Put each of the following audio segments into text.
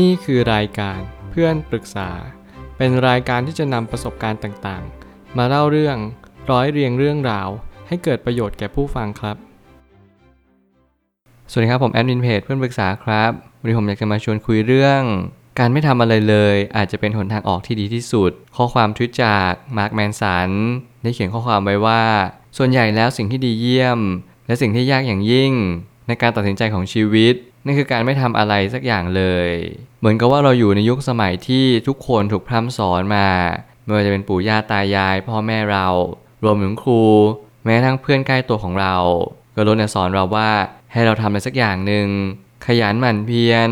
นี่คือรายการเพื่อนปรึกษา เป็นรายการที่จะนำประสบการณ์ต่างๆ มาเล่าเรื่องร้อยเรียงเรื่องราว ให้เกิดประโยชน์แก่ผู้ฟังครับ สวัสดีครับผมแอดมินเพจเพื่อนปรึกษาครับวันนี้ผมอยากจะมาชวนคุยเรื่อง การไม่ทำอะไรเลย อาจจะเป็นหนทางออกที่ดีที่สุด ข้อความทวิตจากมาร์คแมนสันได้เขียนข้อความไว้ว่า ส่วนใหญ่แล้วสิ่งที่ดีเยี่ยม และสิ่งที่ยากอย่างยิ่ง ในการตัดสินใจของชีวิต นั่นคือการไม่ทำอะไรสักอย่างเลย เหมือนกับว่าเราอยู่ในยุคสมัยที่ทุกคนถูกพร่ำสอนมาไม่ว่าจะเป็นปู่ย่าตายาย พ่อแม่เรา รวมถึงครู แม้ทั้งเพื่อนใกล้ตัวของเรา ก็ล้วนแต่สอนเราว่าให้เราทำอะไรสักอย่างหนึ่งขยันหมั่นเพียร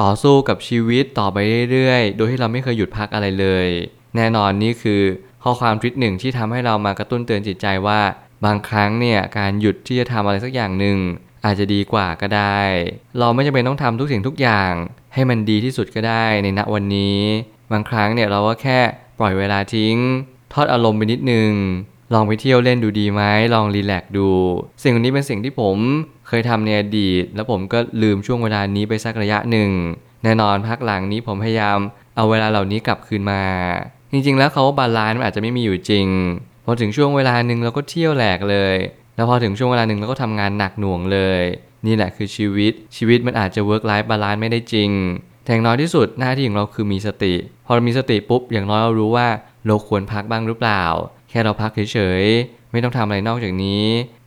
ต่อสู้กับชีวิตต่อไปเรื่อยๆ โดยที่เราไม่เคยหยุดพักอะไรเลย แน่นอนนี่คือ ข้อความทวิตหนึ่งที่ทำให้เรามากระตุ้นเตือนจิตใจว่า บางครั้งเนี่ยการหยุดที่จะทำอะไรสักอย่างหนึ่ง อาจจะดีกว่าก็ได้ เราไม่จำเป็นต้องทำทุกสิ่งทุกอย่าง ให้มันดีที่สุดก็ได้ในณวันนี้ บางครั้งเนี่ยเราก็แค่ปล่อยเวลาทิ้ง ทอดอารมณ์ไปนิดนึง ลองไปเที่ยวเล่นดูดีไหมลองรีแลกซ์ดู สิ่งนี้เป็นสิ่งที่ผมเคยทำในอดีต แล้วผมก็ลืมช่วงเวลานี้ไปสักระยะหนึ่ง แน่นอนพักหลังนี้ผมพยายามเอาเวลาเหล่านี้กลับคืนมา จริงๆ แล้วเขาว่าบาลานซ์มันอาจจะไม่มีอยู่จริง พอถึงช่วงเวลาหนึ่งเราก็เที่ยวแหลกเลย แล้วพอถึงช่วงเวลาหนึ่งเราก็ทำงานหนักหน่วงเลย นี่แหละคือชีวิต ชีวิตมันอาจจะ work life balance ไม่ได้จริงแต่อย่างน้อยที่สุดหน้าที่ของเราคือมีสติ พอเรามีสติปุ๊บอย่างน้อยเรารู้ว่าเราควรพักบ้างหรือเปล่า แค่เราพักเฉยๆไม่ต้องทำอะไรนอกจากนี้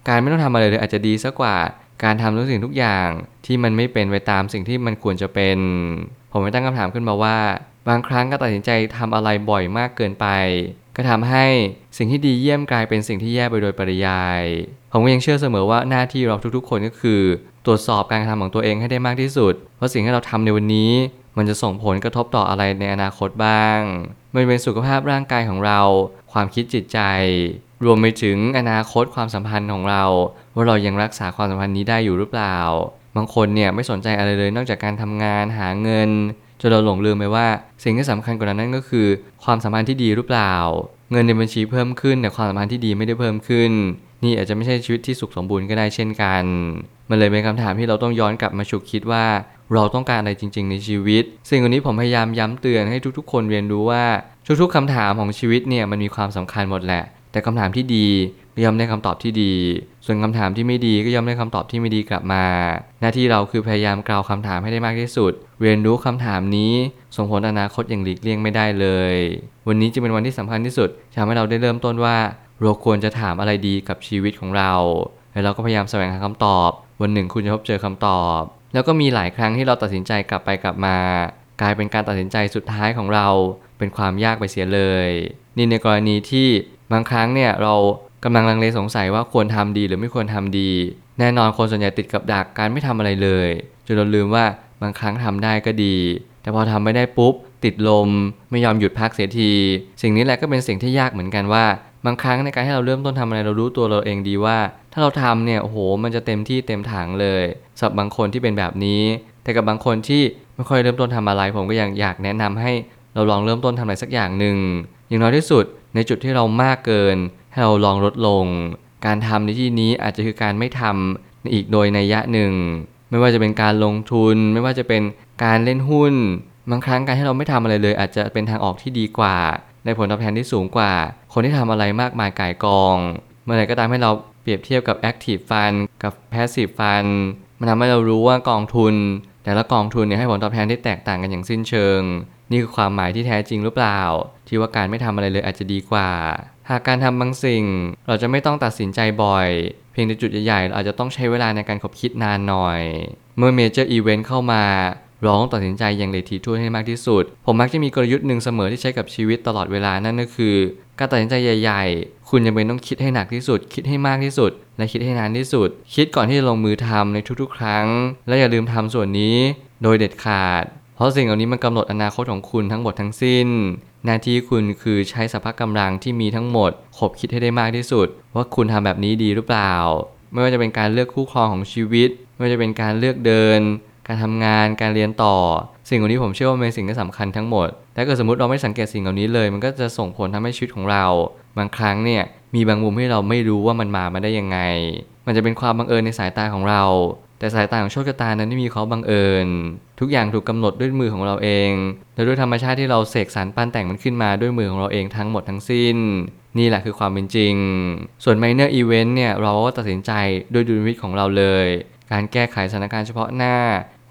การไม่ต้องทำอะไรเลยอาจจะดีสักกว่า การทำทุกสิ่งทุกอย่างที่มันไม่เป็นไปตามสิ่งที่มันควรจะเป็น ผมไม่ตั้งคำถามขึ้นมาว่า บางครั้งก็ตัดสินใจทำอะไรบ่อยมากเกินไป ก็ทำให้สิ่งที่ดีเยี่ยมกลายเป็นสิ่งที่แย่ไปโดยปริยาย ผมก็ยังเชื่อเสมอว่าหน้าที่เราทุกๆ คนก็คือ ตรวจสอบการกระทำของตัวเองให้ได้มากที่สุดว่าสิ่งที่เราทำในวันนี้ มันจะส่งผลกระทบต่ออะไรในอนาคตบ้างไม่ว่าเป็นสุขภาพร่างกายของเรา ความคิดจิตใจ รวมไปถึงอนาคตความสัมพันธ์ของเรา ว่าเรายังรักษาความสัมพันธ์นี้ได้อยู่หรือเปล่า บางคนเนี่ยไม่สนใจอะไรเลยนอกจากการทำงานหาเงิน จนเราหลงลืมไปว่า สิ่งที่สำคัญกว่านั้นนั่นก็คือ ความสัมพันธ์ที่ดีหรือเปล่า เงินในบัญชีเพิ่มขึ้นแต่ความสัมพันธ์ที่ดีไม่ได้เพิ่มขึ้น นี่อาจจะไม่ใช่ชีวิตที่สุขสมบูรณ์ก็ได้เช่นกัน มันเลยเป็นคำถามที่เราต้องย้อนกลับมาฉุกคิดว่า เราต้องการอะไรจริง ๆ ในชีวิต สิ่งวันนี้ผมพยายามย้ำเตือนให้ทุก ๆ คนเรียนรู้ว่าทุกๆคำถามของชีวิตเนี่ยมันมีความสำคัญหมดแหละ แต่คำถามที่ดี ก็ย่อมได้คำตอบที่ดี ส่วนคำถามที่ไม่ดีก็ย่อมได้คำตอบที่ไม่ดีกลับมา หน้าที่เราคือพยายามกล่าวคำถามให้ได้มากที่สุด เรียนรู้คำถามนี้ส่งผลอนาคตอย่างหลีกเลี่ยงไม่ได้เลย วันนี้จะเป็นวันที่สำคัญที่สุดทำให้เราได้เริ่มต้นว่าเราควรจะถามอะไรดีกับชีวิตของเรา แล้วเราก็พยายามแสวงหาคำตอบ วันหนึ่งคุณจะพบเจอคำตอบ แล้วก็มีหลายครั้งที่เราตัดสินใจกลับไปกลับมา กลายเป็นการตัดสินใจสุดท้ายของเรา เป็นความยากไปเสียเลย นี่ในกรณีที่บางครั้งเนี่ยเรา กำลังลังเลสงสัยว่าควรทำดีหรือไม่ควรทำดี แน่นอนคนส่วนใหญ่ติดกับดักการไม่ทำอะไรเลยจนเราลืมว่าบางครั้งทำได้ก็ดี แต่พอทำไม่ได้ปุ๊บ ติดลม ไม่ยอมหยุดพักเสียที สิ่งนี้แหละก็เป็นสิ่งที่ยากเหมือนกันว่า บางครั้งในการให้เราเริ่มต้นทำอะไรเรารู้ตัวเราเองดีว่า ถ้าเราทำเนี่ยโอ้โห มันจะเต็มที่เต็มถังเลยสำหรับบางคนที่เป็นแบบนี้ แต่กับบางคนที่ไม่ค่อยเริ่มต้นทำอะไร ผมก็ยังอยากแนะนำให้เราลองเริ่มต้นทำอะไรสักอย่างหนึ่งอย่างน้อยที่สุด ในจุดที่เรามากเกิน ให้เราลองลดลง การทำในที่นี้อาจจะคือการไม่ทำอีกโดยในยะหนึ่ง ไม่ว่าจะเป็นการลงทุน ไม่ว่าจะเป็นการเล่นหุ้น บางครั้งการให้เราไม่ทำอะไรเลย อาจจะเป็นทางออกที่ดีกว่า ในผลตอบแทนที่สูงกว่า คนที่ทำอะไรมากมายก่ายกอง เมื่อไหร่ก็ตามให้เราเปรียบเทียบกับ Active Fund กับ Passive Fund มันทำให้เรารู้ว่ากองทุน แต่ละกองทุนเนี่ยให้ผลตอบแทนที่แตกต่างกันอย่างสิ้นเชิง นี่คือความหมายที่แท้จริงหรือเปล่า ที่ว่าการไม่ทำอะไรเลยอาจจะดีกว่า หากการทำบางสิ่ง เราจะไม่ต้องตัดสินใจบ่อย เพียงในจุดใหญ่ๆเราอาจจะต้องใช้เวลาในการขบคิดนานหน่อย เมื่อ major event เข้ามาเราต้องตัดสินใจอย่างละเอียดถี่ถ้วนให้มากที่สุด ผมมักจะมีกลยุทธ์หนึ่งเสมอที่ใช้กับชีวิตตลอดเวลานั่นก็คือ การตัดสินใจใหญ่ ๆ คุณจำเป็นต้องคิดให้หนักที่สุด คิดให้มากที่สุด และคิดให้นานที่สุด คิดก่อนที่จะลงมือทำในทุกๆ ครั้ง และอย่าลืมทำส่วนนี้ โดยเด็ดขาด เพราะสิ่งเหล่านี้มันกำหนดอนาคตของคุณทั้งหมดทั้งสิ้น หน้าที่คุณคือใช้สภาพกำลังที่มีทั้งหมดขบคิดให้ได้มากที่สุด ว่าคุณทำแบบนี้ดีหรือเปล่า ไม่ว่าจะเป็นการเลือกคู่ครองของชีวิต ไม่ว่าจะเป็นการเลือกเดิน การทำงานการเรียนต่อ สิ่งเหล่านี้ผมเชื่อว่าเป็นสิ่งที่สำคัญทั้งหมดแต่เกิดสมมติเราไม่สังเกตสิ่งเหล่านี้เลย มันก็จะส่งผลทำให้ชีวิตของเรา บางครั้งเนี่ยมีบางมุมที่เราไม่รู้ว่ามันมามาได้ยังไง มันจะเป็นความบังเอิญในสายตาของเรา แต่สายตาของโชคชะตานั้นไม่มีเขาบังเอิญ ทุกอย่างถูกกำหนดด้วยมือของเราเอง และด้วยธรรมชาติที่เราเสกสรรปั้นแต่งมันขึ้นมาด้วยมือของเราเองทั้งหมดทั้งสิ้น นี่แหละคือความเป็นจริง ส่วน minor event เนี่ยเราก็ตัดสินใจโดยดุลวิทย์ของเราเลย การแก้ไขสถานการณ์เฉพาะหน้า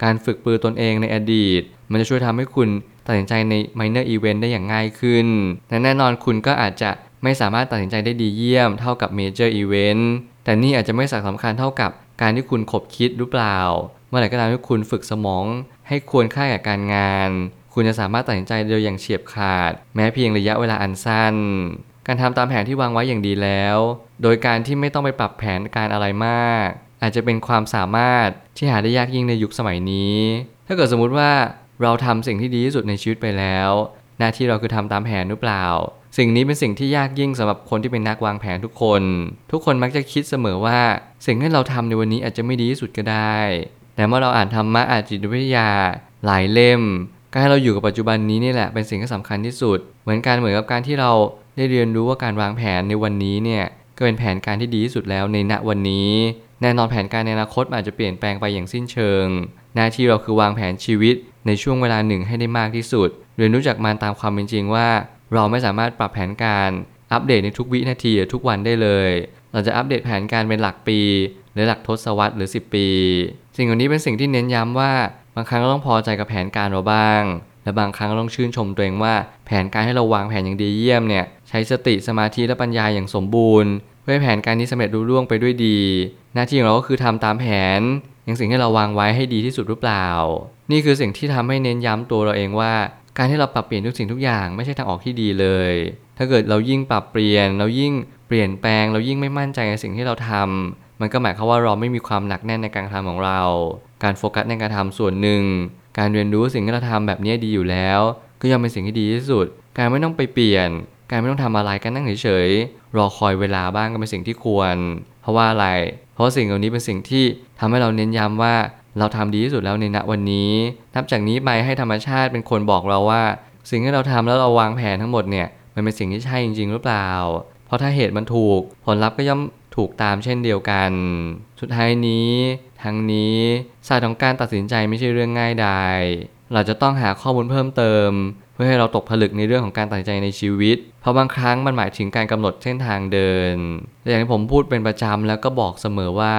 การฝึกปือตนเองในอดีต มันจะช่วยทำให้คุณตัดสินใจใน minor event ได้อย่างง่ายขึ้นและแน่นอนคุณก็อาจจะไม่สามารถตัดสินใจได้ดีเยี่ยมเท่ากับ major event แต่นี่อาจจะไม่สำคัญเท่ากับ การที่คุณขบคิดหรือเปล่า เมื่อไหร่ก็ตามที่คุณฝึกสมอง ให้ควรค่าแก่การงาน คุณจะสามารถตัดสินใจโดยอย่างเฉียบขาด แม้เพียงระยะเวลาอันสั้น การทำตามแผนที่วางไว้อย่างดีแล้ว โดยการที่ไม่ต้องไปปรับแผนการอะไรมาก อาจจะเป็นความสามารถที่หาได้ยากยิ่งในยุคสมัยนี้ ถ้าเกิดสมมุติว่าเราทำสิ่งที่ดีที่สุดในชีวิตไปแล้ว หน้าที่เราคือทำตามแผนหรือเปล่า สิ่งนี้เป็นสิ่งที่ยากยิ่งสำหรับคนที่เป็นนักวางแผนทุกคน ทุกคนมักจะคิดเสมอว่า สิ่งที่เราทำในวันนี้อาจจะไม่ดีที่สุดก็ได้ แต่เมื่อเราอ่านธรรมะอาจิตวิทยา หลายเล่ม การให้เราอยู่กับปัจจุบันนี้นี่แหละเป็นสิ่งที่สำคัญที่สุด เหมือนกันเหมือนกับการที่เราได้เรียนรู้ว่าการวางแผนในวันนี้เนี่ยก็เป็นแผนการที่ดีที่สุดแล้วในณวันนี้ แน่นอนแผนการในอนาคตอาจจะเปลี่ยนแปลงไปอย่างสิ้นเชิง หน้าที่เราคือวางแผนชีวิตในช่วงเวลาหนึ่งให้ได้มากที่สุด เรียนรู้จักมันตามความเป็นจริงว่า เราไม่สามารถปรับแผนการอัปเดตในทุกวินาทีทุกวันได้เลย เราจะอัปเดตแผนการเป็นหลักปี หรือหลักทศวรรษหรือ 10 ปี สิ่งเหล่านี้เป็นสิ่งที่เน้นย้ำว่าบางครั้งเราต้องพอใจกับแผนการเราบ้าง และบางครั้งเราต้องชื่นชมตัวเองว่า แผนการให้เราวางแผนอย่างดีเยี่ยมเนี่ยใช้สติสมาธิและปัญญาอย่างสมบูรณ์ เพื่อแผนการนี้สำเร็จรุ่ร่วงไปด้วยดี หน้าที่ของเราก็คือทำตามแผนอย่างสิ่งที่เราวางไว้ให้ดีที่สุดหรือเปล่า นี่คือสิ่งที่ทำให้เน้นย้ำตัวเราเองว่า การที่เราปรับเปลี่ยนทุกสิ่งทุกอย่างไม่ใช่ทางออกที่ดีเลย ถ้าเกิดเรายิ่งปรับเปลี่ยน เรายิ่งเปลี่ยนแปลง เรายิ่งไม่มั่นใจในสิ่งที่เราทำมันก็หมายความว่าเราไม่มีความหนักแน่นในการทำของเรา การโฟกัสในการทำส่วนหนึ่ง การเรียนรู้สิ่งที่เราทำแบบนี้ดีอยู่แล้ว ก็ย่อมเป็นสิ่งที่ดีที่สุด การไม่ต้องไปเปลี่ยน การไม่ต้องทำอะไรการนั่งเฉยๆรอคอยเวลาบ้างก็เป็นสิ่งที่ควร เพราะว่าอะไร เพราะสิ่งเหล่านี้เป็นสิ่งที่ทำให้เราเน้นย้ำว่า เราทำดีที่สุดแล้วในณวันนี้นับจากนี้ไปให้ธรรมชาติเป็นคนบอกเราว่า สิ่งที่เราทำแล้วเราวางแผนทั้งหมดเนี่ยมันเป็นสิ่งที่ใช่จริง ๆ หรือเปล่า เพราะถ้าเหตุมันถูก ผลลัพธ์ก็ย่อมถูกตามเช่นเดียวกัน สุดท้ายนี้ทั้งนี้ศาสตร์ของการตัดสินใจไม่ใช่เรื่องง่ายดายเราจะต้องหาข้อมูลเพิ่มเติม เพื่อให้เราตกผลึกในเรื่องของการตัดสินใจในชีวิต เพราะบางครั้งมันหมายถึงการกำหนดเส้นทางเดิน อย่างที่ผมพูดเป็นประจำแล้วก็บอกเสมอว่า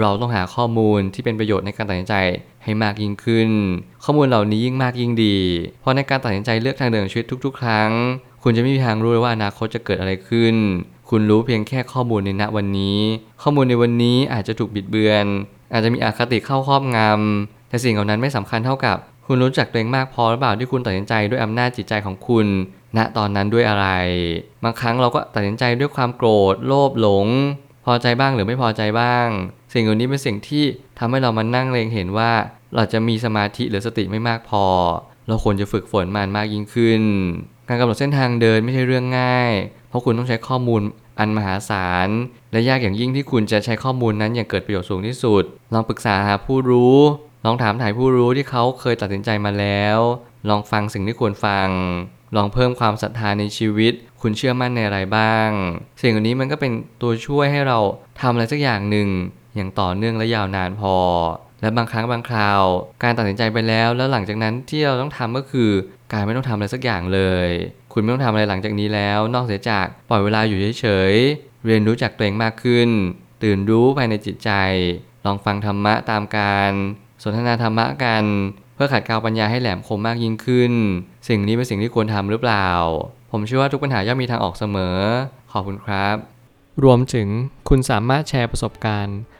เราต้องหาข้อมูลที่เป็นประโยชน์ในการตัดสินใจให้มากยิ่งขึ้น ข้อมูลเหล่านี้ยิ่งมากยิ่งดี เพราะในการตัดสินใจเลือกทางเดินชีวิตทุก ๆ ครั้ง คุณจะไม่มีทางรู้เลยว่าอนาคตจะเกิดอะไรขึ้น คุณรู้เพียงแค่ข้อมูลในณวันนี้ ข้อมูลในวันนี้อาจจะถูกบิดเบือน อาจจะมีอคติเข้าครอบงำแต่สิ่งเหล่านั้นไม่สำคัญเท่ากับ คุณรู้จักตัวเองมากพอหรือเปล่าที่คุณตัดสินใจด้วยอำนาจจิตใจของคุณณตอนนั้นด้วยอะไร บางครั้งเราก็ตัดสินใจด้วยความโกรธ โลภหลง พอใจบ้างหรือไม่พอใจบ้าง สิ่งเหล่านี้เป็นสิ่งที่ทำให้เรามานั่งเล็งเห็นว่า เราจะมีสมาธิหรือสติไม่มากพอ เราควรจะฝึกฝนมันมากยิ่งขึ้น การกำหนดเส้นทางเดินไม่ใช่เรื่องง่าย เพราะคุณต้องใช้ข้อมูลอันมหาศาล และยากอย่างยิ่งที่คุณจะใช้ข้อมูลนั้นอย่างเกิดประโยชน์สูงที่สุด ลองปรึกษาหาผู้รู้ ลองถามถ่ายผู้รู้ที่เขาเคยตัดสินใจมาแล้ว ลองฟังสิ่งที่ควรฟัง ลองเพิ่มความศรัทธาในชีวิต คุณเชื่อมั่นในอะไรบ้าง สิ่งเหล่านี้มันก็เป็นตัวช่วยให้เราทำอะไรสักอย่างหนึ่ง อย่างต่อเนื่องและยาวนานพอ และบางครั้งบางคราว การตัดสินใจไปแล้ว แล้วหลังจากนั้นที่เราต้องทำก็คือ การไม่ต้องทำอะไรสักอย่างเลย คุณไม่ต้องทำอะไรหลังจากนี้แล้ว นอกเสียจากปล่อยเวลาอยู่เฉยๆเรียนรู้จักตัวเองมากขึ้น ตื่นรู้ภายในจิตใจ ลองฟังธรรมะตามการสนทนาธรรมะกันเพื่อขัดเกลาปัญญาให้แหลมคมมากยิ่งขึ้น สิ่งนี้เป็นสิ่งที่ควรทำหรือเปล่า ผมเชื่อว่าทุกปัญหาย่อมมีทางออกเสมอ ขอบคุณครับ รวมถึงคุณสามารถแชร์ประสบการณ์